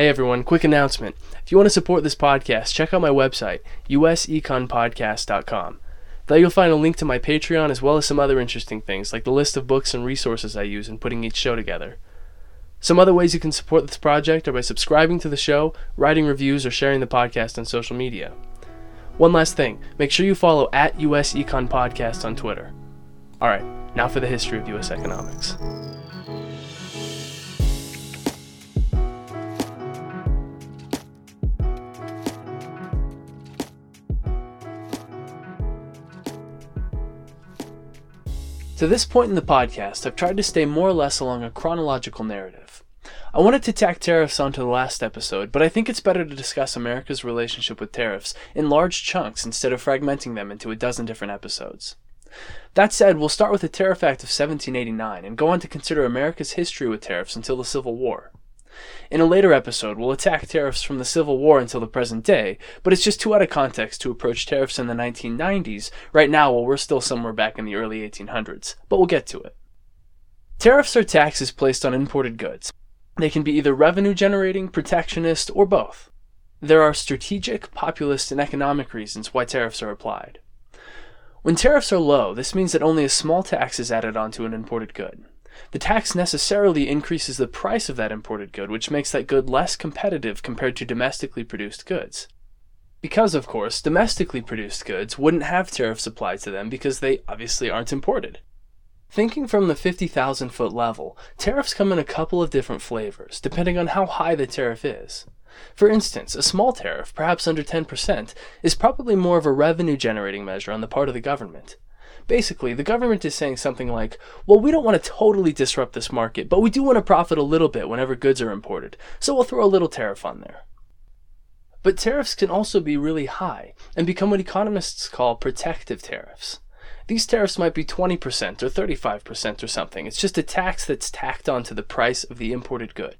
Hey everyone, quick announcement. If you want to support this podcast, check out my website, useconpodcast.com. There you'll find a link to my Patreon as well as some other interesting things, like the list of books and resources I use in putting each show together. Some other ways you can support this project are by subscribing to the show, writing reviews, or sharing the podcast on social media. One last thing make sure you follow at US Econ Podcast on Twitter. Alright, now for the history of US economics. To this point in the podcast, I've tried to stay more or less along a chronological narrative. I wanted to tack tariffs onto the last episode, but I think it's better to discuss America's relationship with tariffs in large chunks instead of fragmenting them into a dozen different episodes. That said, we'll start with the Tariff Act of 1789 and go on to consider America's history with tariffs until the Civil War. In a later episode, we'll attack tariffs from the Civil War until the present day, but it's just too out of context to approach tariffs in the 1990s right now while we're still somewhere back in the early 1800s, but we'll get to it. Tariffs are taxes placed on imported goods. They can be either revenue generating, protectionist, or both. There are strategic, populist, and economic reasons why tariffs are applied. When tariffs are low, this means that only a small tax is added onto an imported good. The tax necessarily increases the price of that imported good, which makes that good less competitive compared to domestically produced goods. Because, of course, domestically produced goods wouldn't have tariffs applied to them because they obviously aren't imported. Thinking from the 50,000 foot level, tariffs come in a couple of different flavors, depending on how high the tariff is. For instance, a small tariff, perhaps under 10%, is probably more of a revenue generating measure on the part of the government. Basically, the government is saying something like, well, we don't want to totally disrupt this market, but we do want to profit a little bit whenever goods are imported, so we'll throw a little tariff on there. But tariffs can also be really high and become what economists call protective tariffs. These tariffs might be 20% or 35% or something. It's just a tax that's tacked onto the price of the imported good.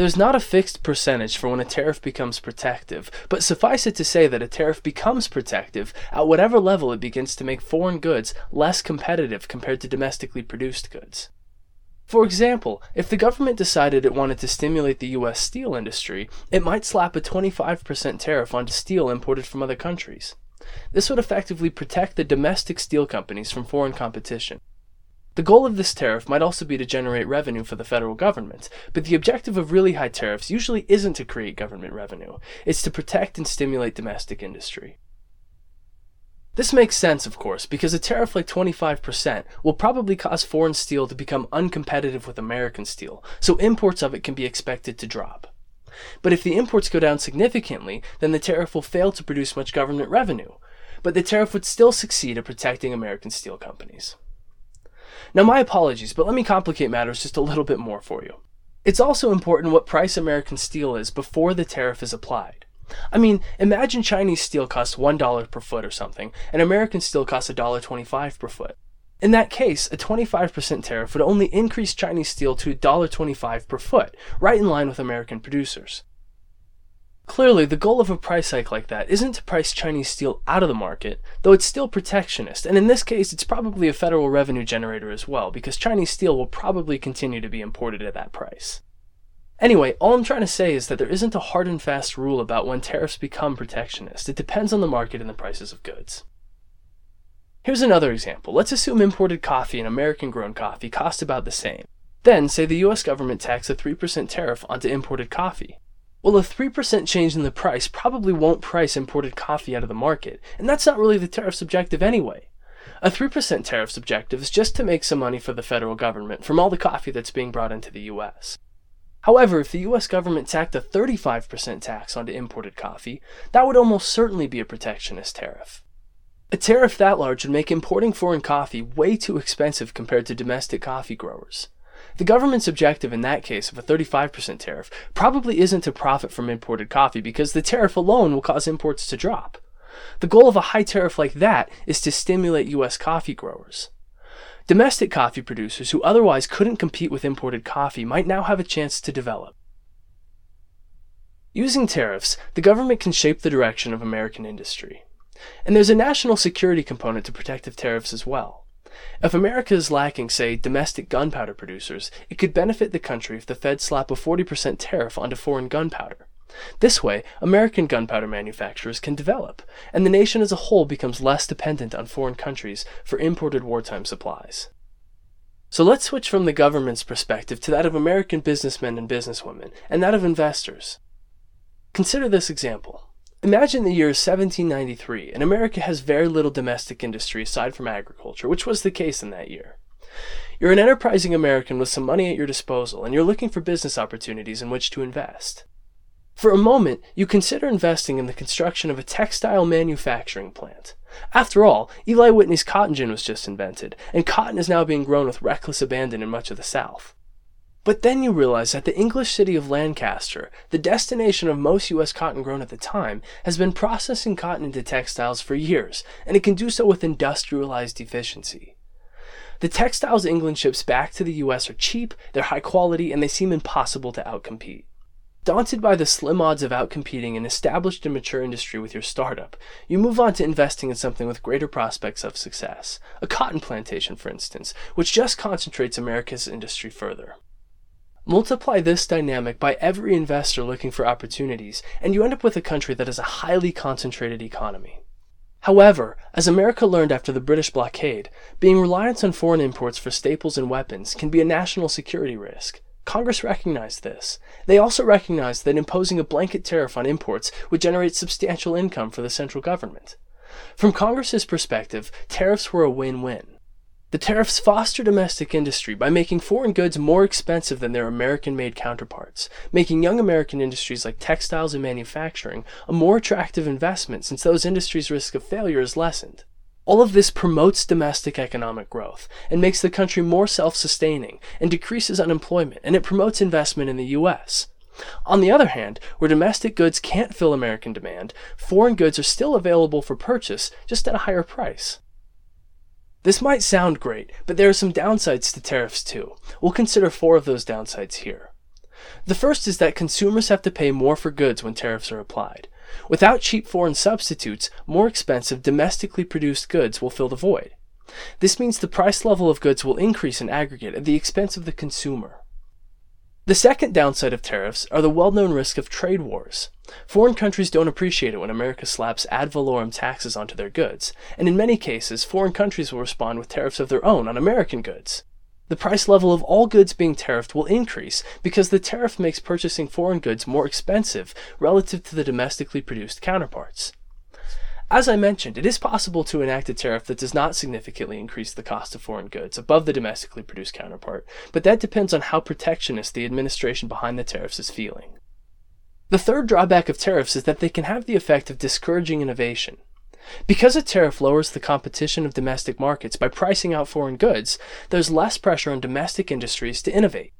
There's not a fixed percentage for when a tariff becomes protective, but suffice it to say that a tariff becomes protective at whatever level it begins to make foreign goods less competitive compared to domestically produced goods. For example, if the government decided it wanted to stimulate the US steel industry, it might slap a 25% tariff onto steel imported from other countries. This would effectively protect the domestic steel companies from foreign competition. The goal of this tariff might also be to generate revenue for the federal government, but the objective of really high tariffs usually isn't to create government revenue, it's to protect and stimulate domestic industry. This makes sense, of course, because a tariff like 25% will probably cause foreign steel to become uncompetitive with American steel, so imports of it can be expected to drop. But if the imports go down significantly, then the tariff will fail to produce much government revenue, but the tariff would still succeed at protecting American steel companies. Now, my apologies, but let me complicate matters just a little bit more for you. It's also important what price American steel is before the tariff is applied. I mean, imagine Chinese steel costs $1 per foot or something, and American steel costs $1.25 per foot. In that case, a 25% tariff would only increase Chinese steel to $1.25 per foot, right in line with American producers. Clearly, the goal of a price hike like that isn't to price Chinese steel out of the market, though it's still protectionist, and in this case, it's probably a federal revenue generator as well, because Chinese steel will probably continue to be imported at that price. Anyway, all I'm trying to say is that there isn't a hard and fast rule about when tariffs become protectionist. It depends on the market and the prices of goods. Here's another example. Let's assume imported coffee and American grown coffee cost about the same. Then, say the US government tax a 3% tariff onto imported coffee. Well, a 3% change in the price probably won't price imported coffee out of the market, and that's not really the tariff's objective anyway. A 3% tariff's objective is just to make some money for the federal government from all the coffee that's being brought into the US. However, if the US government tacked a 35% tax onto imported coffee, that would almost certainly be a protectionist tariff. A tariff that large would make importing foreign coffee way too expensive compared to domestic coffee growers. The government's objective in that case of a 35% tariff probably isn't to profit from imported coffee because the tariff alone will cause imports to drop. The goal of a high tariff like that is to stimulate US coffee growers. Domestic coffee producers who otherwise couldn't compete with imported coffee might now have a chance to develop. Using tariffs, the government can shape the direction of American industry. And there's a national security component to protective tariffs as well. If America is lacking, say, domestic gunpowder producers, it could benefit the country if the Fed slap a 40% tariff onto foreign gunpowder. This way, American gunpowder manufacturers can develop, and the nation as a whole becomes less dependent on foreign countries for imported wartime supplies. So let's switch from the government's perspective to that of American businessmen and businesswomen, and that of investors. Consider this example. Imagine the year 1793, and America has very little domestic industry aside from agriculture, which was the case in that year. You're an enterprising American with some money at your disposal, and you're looking for business opportunities in which to invest. For a moment, you consider investing in the construction of a textile manufacturing plant. After all, Eli Whitney's cotton gin was just invented, and cotton is now being grown with reckless abandon in much of the South. But then you realize that the English city of Lancaster, the destination of most U.S. cotton grown at the time, has been processing cotton into textiles for years, and it can do so with industrialized efficiency. The textiles England ships back to the U.S. are cheap, they're high quality, and they seem impossible to outcompete. Daunted by the slim odds of outcompeting an established and mature industry with your startup, you move on to investing in something with greater prospects of success. A cotton plantation, for instance, which just concentrates America's industry further. Multiply this dynamic by every investor looking for opportunities, and you end up with a country that has a highly concentrated economy. However, as America learned after the British blockade, being reliant on foreign imports for staples and weapons can be a national security risk. Congress recognized this. They also recognized that imposing a blanket tariff on imports would generate substantial income for the central government. From Congress's perspective, tariffs were a win win. The tariffs foster domestic industry by making foreign goods more expensive than their American made counterparts, making young American industries like textiles and manufacturing a more attractive investment since those industries' risk of failure is lessened. All of this promotes domestic economic growth and makes the country more self sustaining and decreases unemployment, and it promotes investment in the U.S. On the other hand, where domestic goods can't fill American demand, foreign goods are still available for purchase, just at a higher price. This might sound great, but there are some downsides to tariffs too. We'll consider four of those downsides here. The first is that consumers have to pay more for goods when tariffs are applied. Without cheap foreign substitutes, more expensive domestically produced goods will fill the void. This means the price level of goods will increase in aggregate at the expense of the consumer. The second downside of tariffs are the well known risk of trade wars. Foreign countries don't appreciate it when America slaps ad valorem taxes onto their goods, and in many cases, foreign countries will respond with tariffs of their own on American goods. The price level of all goods being tariffed will increase because the tariff makes purchasing foreign goods more expensive relative to the domestically produced counterparts. As I mentioned, it is possible to enact a tariff that does not significantly increase the cost of foreign goods above the domestically produced counterpart, but that depends on how protectionist the administration behind the tariffs is feeling. The third drawback of tariffs is that they can have the effect of discouraging innovation. Because a tariff lowers the competition of domestic markets by pricing out foreign goods, there's less pressure on domestic industries to innovate.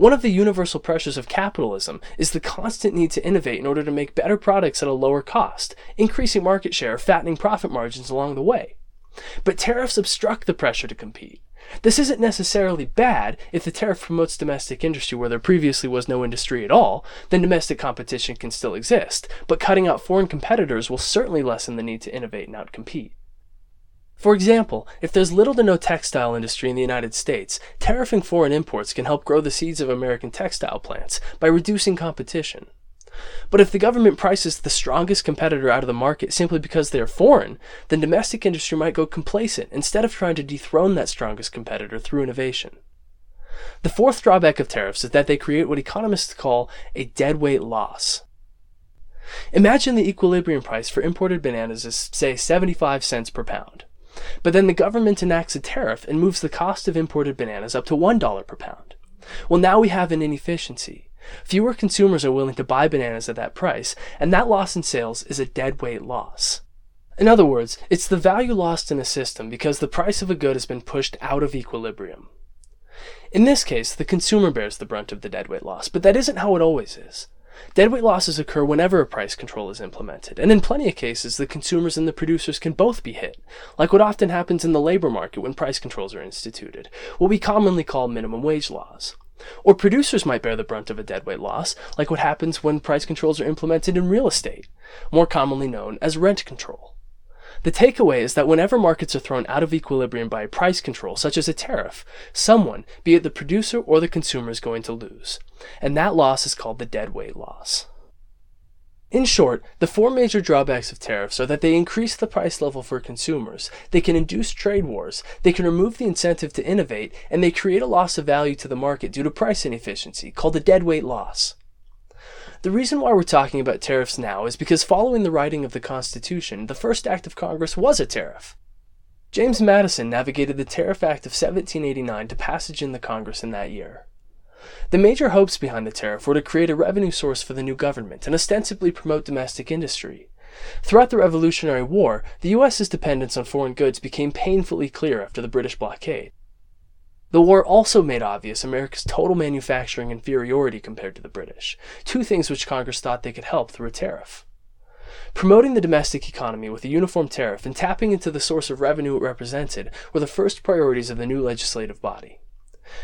One of the universal pressures of capitalism is the constant need to innovate in order to make better products at a lower cost, increasing market share, fattening profit margins along the way. But tariffs obstruct the pressure to compete. This isn't necessarily bad if the tariff promotes domestic industry where there previously was no industry at all, then domestic competition can still exist, but cutting out foreign competitors will certainly lessen the need to innovate and outcompete. For example, if there's little to no textile industry in the United States, tariffing foreign imports can help grow the seeds of American textile plants by reducing competition. But if the government prices the strongest competitor out of the market simply because they are foreign, then domestic industry might go complacent instead of trying to dethrone that strongest competitor through innovation. The fourth drawback of tariffs is that they create what economists call a deadweight loss. Imagine the equilibrium price for imported bananas is, say, 75 cents per pound. But then the government enacts a tariff and moves the cost of imported bananas up to $1 per pound. Well, now we have an inefficiency. Fewer consumers are willing to buy bananas at that price, and that loss in sales is a deadweight loss. In other words, it's the value lost in a system because the price of a good has been pushed out of equilibrium. In this case, the consumer bears the brunt of the deadweight loss, but that isn't how it always is. Deadweight losses occur whenever a price control is implemented, and in plenty of cases, the consumers and the producers can both be hit, like what often happens in the labor market when price controls are instituted, what we commonly call minimum wage laws. Or producers might bear the brunt of a deadweight loss, like what happens when price controls are implemented in real estate, more commonly known as rent control. The takeaway is that whenever markets are thrown out of equilibrium by a price control, such as a tariff, someone, be it the producer or the consumer, is going to lose. And that loss is called the deadweight loss. In short, the four major drawbacks of tariffs are that they increase the price level for consumers, they can induce trade wars, they can remove the incentive to innovate, and they create a loss of value to the market due to price inefficiency, called the deadweight loss. The reason why we're talking about tariffs now is because following the writing of the Constitution, the first act of Congress was a tariff. James Madison navigated the Tariff Act of 1789 to passage in the Congress in that year. The major hopes behind the tariff were to create a revenue source for the new government and ostensibly promote domestic industry. Throughout the Revolutionary War, the US's dependence on foreign goods became painfully clear after the British blockade. The war also made obvious America's total manufacturing inferiority compared to the British, two things which Congress thought they could help through a tariff. Promoting the domestic economy with a uniform tariff and tapping into the source of revenue it represented were the first priorities of the new legislative body.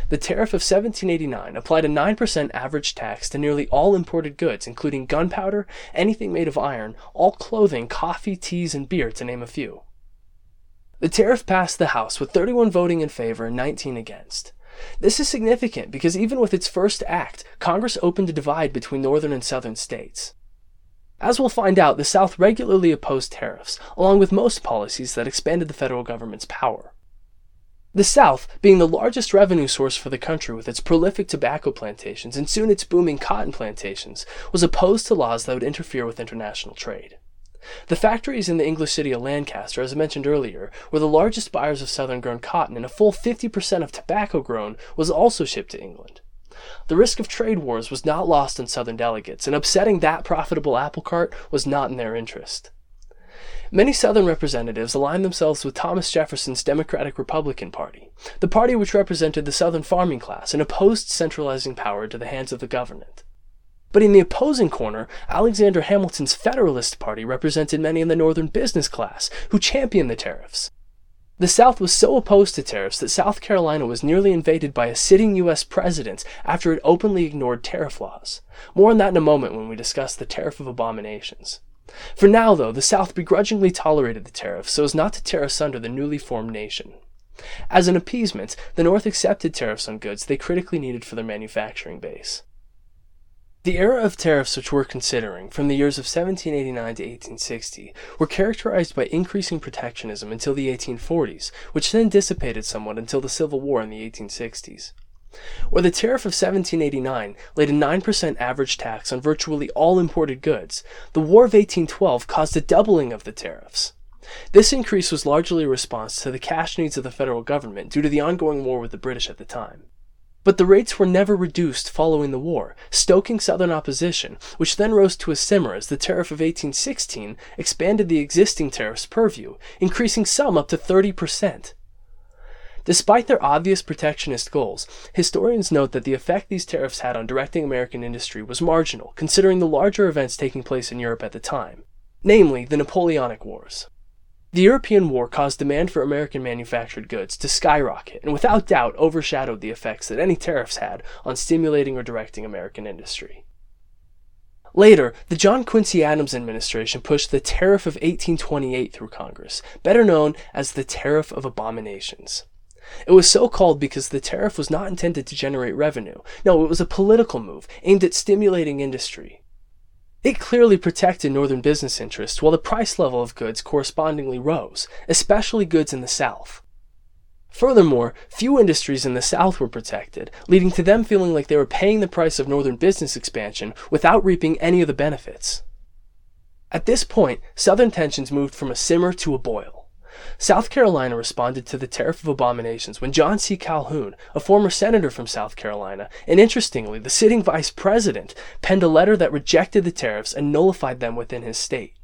The tariff of 1789 applied a 9% average tax to nearly all imported goods, including gunpowder, anything made of iron, all clothing, coffee, teas, and beer, to name a few. The tariff passed the House with 31 voting in favor and 19 against. This is significant because even with its first act, Congress opened a divide between northern and southern states. As we'll find out, the South regularly opposed tariffs, along with most policies that expanded the federal government's power. The South, being the largest revenue source for the country with its prolific tobacco plantations and soon its booming cotton plantations, was opposed to laws that would interfere with international trade. The factories in the English city of Lancaster, as I mentioned earlier, were the largest buyers of southern grown cotton, and a full 50% of tobacco grown was also shipped to England. The risk of trade wars was not lost on southern delegates, and upsetting that profitable apple cart was not in their interest. Many Southern representatives aligned themselves with Thomas Jefferson's Democratic Republican Party, the party which represented the Southern farming class and opposed centralizing power into the hands of the government. But in the opposing corner, Alexander Hamilton's Federalist Party represented many in the Northern business class who championed the tariffs. The South was so opposed to tariffs that South Carolina was nearly invaded by a sitting U.S. president after it openly ignored tariff laws. More on that in a moment when we discuss the Tariff of Abominations. For now, though, the South begrudgingly tolerated the tariff so as not to tear asunder the newly formed nation. As an appeasement, the North accepted tariffs on goods they critically needed for their manufacturing base. The era of tariffs which we're considering, from the years of 1789 to 1860, were characterized by increasing protectionism until the 1840s, which then dissipated somewhat until the Civil War in the 1860s. Where the tariff of 1789 laid a 9% average tax on virtually all imported goods, the War of 1812 caused a doubling of the tariffs. This increase was largely a response to the cash needs of the federal government due to the ongoing war with the British at the time. But the rates were never reduced following the war, stoking Southern opposition, which then rose to a simmer as the tariff of 1816 expanded the existing tariff's purview, increasing some up to 30%. Despite their obvious protectionist goals, historians note that the effect these tariffs had on directing American industry was marginal, considering the larger events taking place in Europe at the time, namely the Napoleonic Wars. The European War caused demand for American manufactured goods to skyrocket and without doubt overshadowed the effects that any tariffs had on stimulating or directing American industry. Later, the John Quincy Adams administration pushed the Tariff of 1828 through Congress, better known as the Tariff of Abominations. It was so called because the tariff was not intended to generate revenue. No, it was a political move aimed at stimulating industry. It clearly protected northern business interests while the price level of goods correspondingly rose, especially goods in the South. Furthermore, few industries in the South were protected, leading to them feeling like they were paying the price of northern business expansion without reaping any of the benefits. At this point, Southern tensions moved from a simmer to a boil. South Carolina responded to the Tariff of Abominations when John C. Calhoun, a former senator from South Carolina, and interestingly, the sitting vice president, penned a letter that rejected the tariffs and nullified them within his state.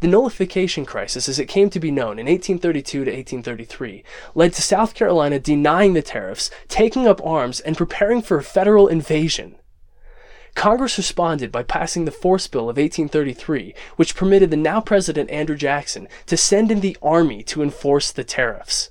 The nullification crisis, as it came to be known in 1832 to 1833, led to South Carolina denying the tariffs, taking up arms, and preparing for a federal invasion. Congress responded by passing the Force Bill of 1833, which permitted the now President Andrew Jackson to send in the army to enforce the tariffs.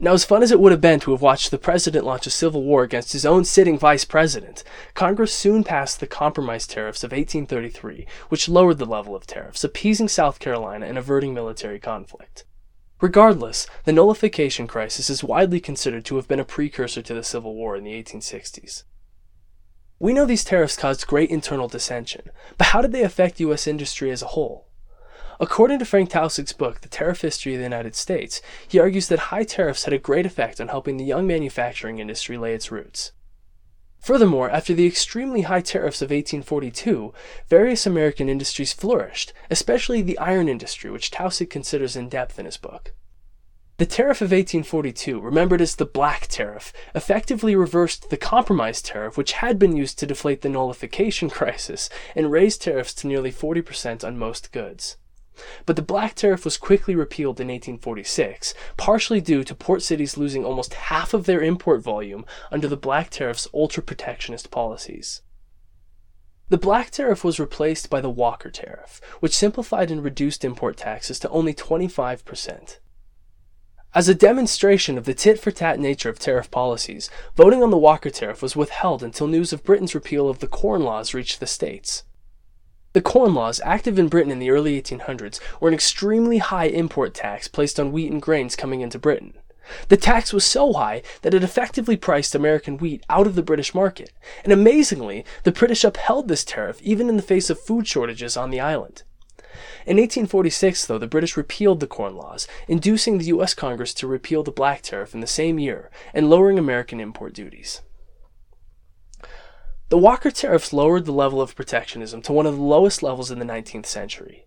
Now, as fun as it would have been to have watched the president launch a civil war against his own sitting vice president, Congress soon passed the Compromise Tariffs of 1833, which lowered the level of tariffs, appeasing South Carolina and averting military conflict. Regardless, the nullification crisis is widely considered to have been a precursor to the Civil War in the 1860s. We know these tariffs caused great internal dissension, but how did they affect U.S. industry as a whole? According to Frank Taussig's book, The Tariff History of the United States, he argues that high tariffs had a great effect on helping the young manufacturing industry lay its roots. Furthermore, after the extremely high tariffs of 1842, various American industries flourished, especially the iron industry, which Tausig considers in depth in his book. The tariff of 1842, remembered as the Black Tariff, effectively reversed the Compromise Tariff, which had been used to deflate the nullification crisis, and raised tariffs to nearly 40% on most goods. But the black tariff was quickly repealed in 1846, partially due to port cities losing almost half of their import volume under the black tariff's ultra protectionist policies. The black tariff was replaced by the Walker tariff, which simplified and reduced import taxes to only 25%. As a demonstration of the tit for tat nature of tariff policies, voting on the Walker tariff was withheld until news of Britain's repeal of the Corn Laws reached the states. The Corn Laws, active in Britain in the early 1800s, were an extremely high import tax placed on wheat and grains coming into Britain. The tax was so high that it effectively priced American wheat out of the British market, and amazingly, the British upheld this tariff even in the face of food shortages on the island. In 1846, though, the British repealed the Corn Laws, inducing the U.S. Congress to repeal the black tariff in the same year and lowering American import duties. The Walker tariffs lowered the level of protectionism to one of the lowest levels in the 19th century.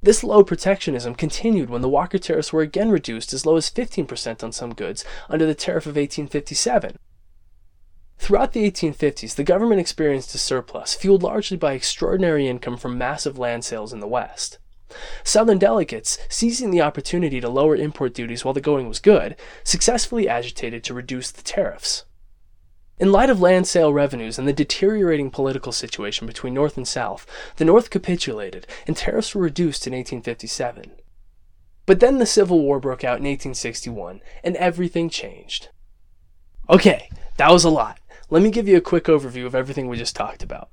This low protectionism continued when the Walker tariffs were again reduced as low as 15% on some goods under the Tariff of 1857. Throughout the 1850s, the government experienced a surplus, fueled largely by extraordinary income from massive land sales in the West. Southern delegates, seizing the opportunity to lower import duties while the going was good, successfully agitated to reduce the tariffs. In light of land sale revenues and the deteriorating political situation between North and South, the North capitulated and tariffs were reduced in 1857. But then the Civil War broke out in 1861 and everything changed. Okay, that was a lot. Let me give you a quick overview of everything we just talked about.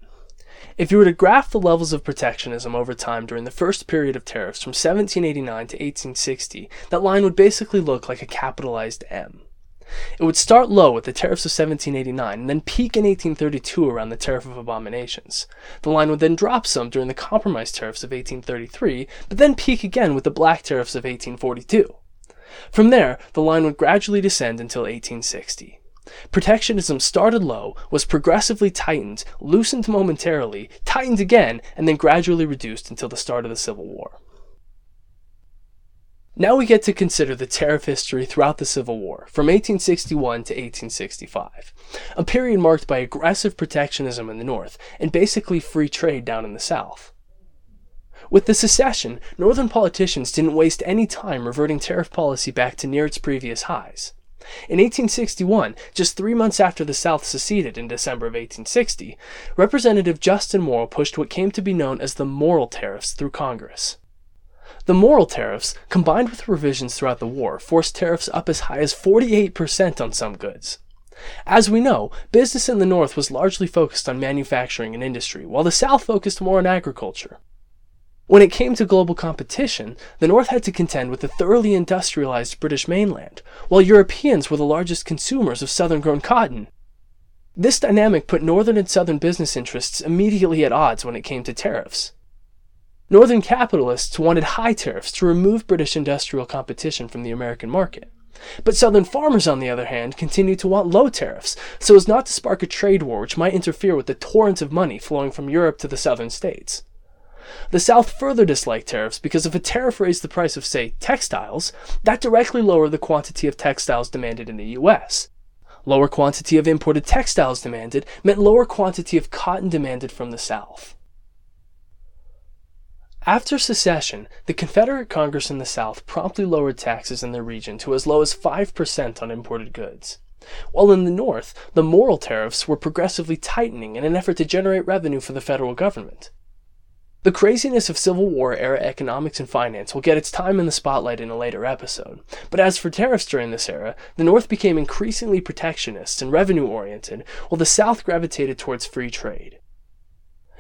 If you were to graph the levels of protectionism over time during the first period of tariffs from 1789 to 1860, that line would basically look like a capitalized M. It would start low with the tariffs of 1789 and then peak in 1832 around the Tariff of Abominations. The line would then drop some during the Compromise tariffs of 1833, but then peak again with the Black tariffs of 1842. From there, the line would gradually descend until 1860. Protectionism started low, was progressively tightened, loosened momentarily, tightened again, and then gradually reduced until the start of the Civil War. Now we get to consider the tariff history throughout the Civil War, from 1861 to 1865, a period marked by aggressive protectionism in the North and basically free trade down in the South. With the secession, Northern politicians didn't waste any time reverting tariff policy back to near its previous highs. In 1861, just three months after the South seceded in December of 1860, Representative Justin Morrill pushed what came to be known as the Morrill Tariffs through Congress. The Morrill tariffs, combined with revisions throughout the war, forced tariffs up as high as 48% on some goods. As we know, business in the North was largely focused on manufacturing and industry, while the South focused more on agriculture. When it came to global competition, the North had to contend with the thoroughly industrialized British mainland, while Europeans were the largest consumers of southern grown cotton. This dynamic put Northern and Southern business interests immediately at odds when it came to tariffs. Northern capitalists wanted high tariffs to remove British industrial competition from the American market. But Southern farmers, on the other hand, continued to want low tariffs, so as not to spark a trade war which might interfere with the torrent of money flowing from Europe to the southern states. The South further disliked tariffs because if a tariff raised the price of, say, textiles, that directly lowered the quantity of textiles demanded in the U.S. Lower quantity of imported textiles demanded meant lower quantity of cotton demanded from the South. After secession, the Confederate Congress in the South promptly lowered taxes in the region to as low as 5% on imported goods. While in the North, the Morrill tariffs were progressively tightening in an effort to generate revenue for the federal government. The craziness of Civil War era economics and finance will get its time in the spotlight in a later episode. But as for tariffs during this era, the North became increasingly protectionist and revenue oriented, while the South gravitated towards free trade.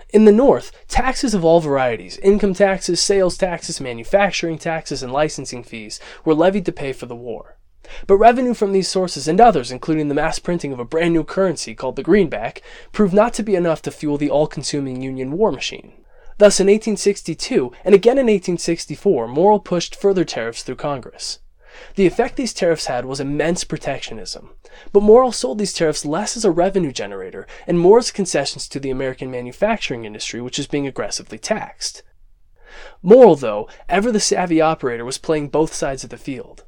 In the North, taxes of all varieties income taxes, sales taxes, manufacturing taxes, and licensing fees were levied to pay for the war. But revenue from these sources and others, including the mass printing of a brand new currency called the greenback, proved not to be enough to fuel the all consuming Union war machine. Thus, in 1862 and again in 1864, Morrill pushed further tariffs through Congress. The effect these tariffs had was immense protectionism. But Morrill sold these tariffs less as a revenue generator and more as concessions to the American manufacturing industry, which is being aggressively taxed. Morrill, though, ever the savvy operator, was playing both sides of the field.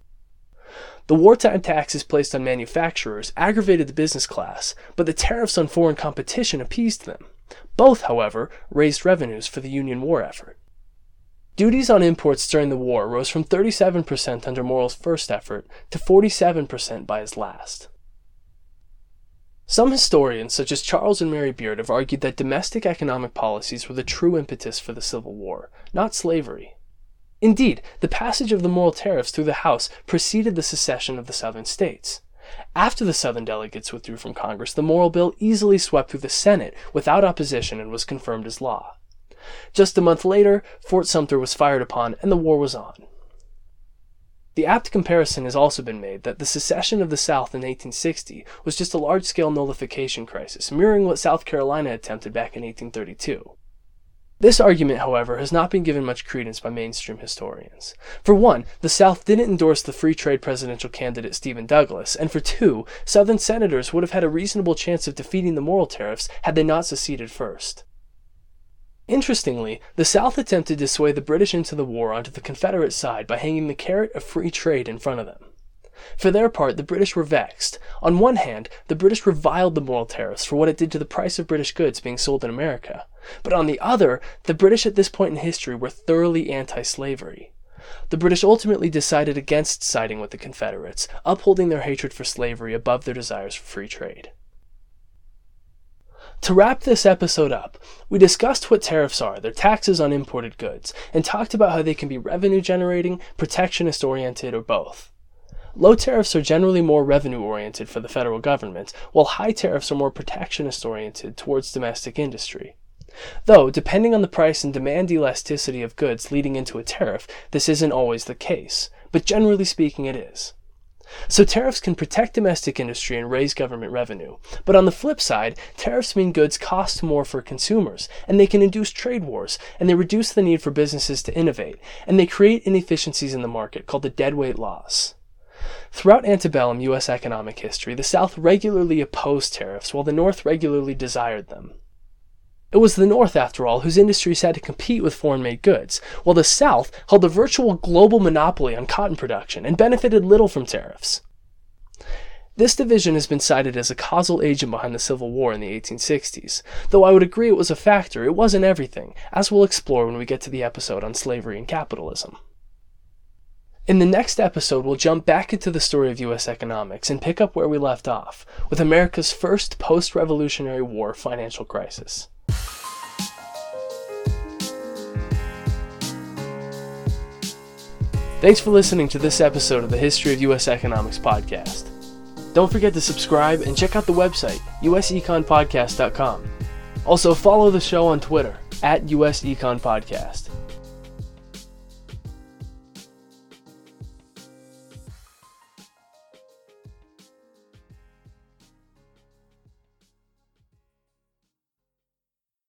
The wartime taxes placed on manufacturers aggravated the business class, but the tariffs on foreign competition appeased them. Both, however, raised revenues for the Union war effort. Duties on imports during the war rose from 37% under Morrill's first effort to 47% by his last. Some historians, such as Charles and Mary Beard, have argued that domestic economic policies were the true impetus for the Civil War, not slavery. Indeed, the passage of the Morrill tariffs through the House preceded the secession of the Southern states. After the Southern delegates withdrew from Congress, the Morrill Bill easily swept through the Senate without opposition and was confirmed as law. Just a month later, Fort Sumter was fired upon and the war was on. The apt comparison has also been made that the secession of the South in 1860 was just a large scale nullification crisis, mirroring what South Carolina attempted back in 1832. This argument, however, has not been given much credence by mainstream historians. For one, the South didn't endorse the free trade presidential candidate Stephen Douglas, and for two, Southern senators would have had a reasonable chance of defeating the Morrill tariffs had they not seceded first. Interestingly, the South attempted to sway the British into the war onto the Confederate side by hanging the carrot of free trade in front of them. For their part, the British were vexed. On one hand, the British reviled the Morrill tariffs for what it did to the price of British goods being sold in America. But on the other, the British at this point in history were thoroughly anti slavery. The British ultimately decided against siding with the Confederates, upholding their hatred for slavery above their desires for free trade. To wrap this episode up, we discussed what tariffs are, their taxes on imported goods, and talked about how they can be revenue generating, protectionist oriented, or both. Low tariffs are generally more revenue oriented for the federal government, while high tariffs are more protectionist oriented towards domestic industry. Though, depending on the price and demand elasticity of goods leading into a tariff, this isn't always the case, but generally speaking, it is. So tariffs can protect domestic industry and raise government revenue. But on the flip side, tariffs mean goods cost more for consumers, and they can induce trade wars, and they reduce the need for businesses to innovate, and they create inefficiencies in the market called the deadweight loss. Throughout antebellum U.S. economic history, the South regularly opposed tariffs while the North regularly desired them. It was the North, after all, whose industries had to compete with foreign made goods, while the South held a virtual global monopoly on cotton production and benefited little from tariffs. This division has been cited as a causal agent behind the Civil War in the 1860s, though I would agree it was a factor, it wasn't everything, as we'll explore when we get to the episode on slavery and capitalism. In the next episode, we'll jump back into the story of U.S. economics and pick up where we left off, with America's first post Revolutionary War financial crisis. Thanks for listening to this episode of the History of U.S. Economics podcast. Don't forget to subscribe and check out the website, useconpodcast.com. Also, follow the show on Twitter, at useconpodcast. Podcast.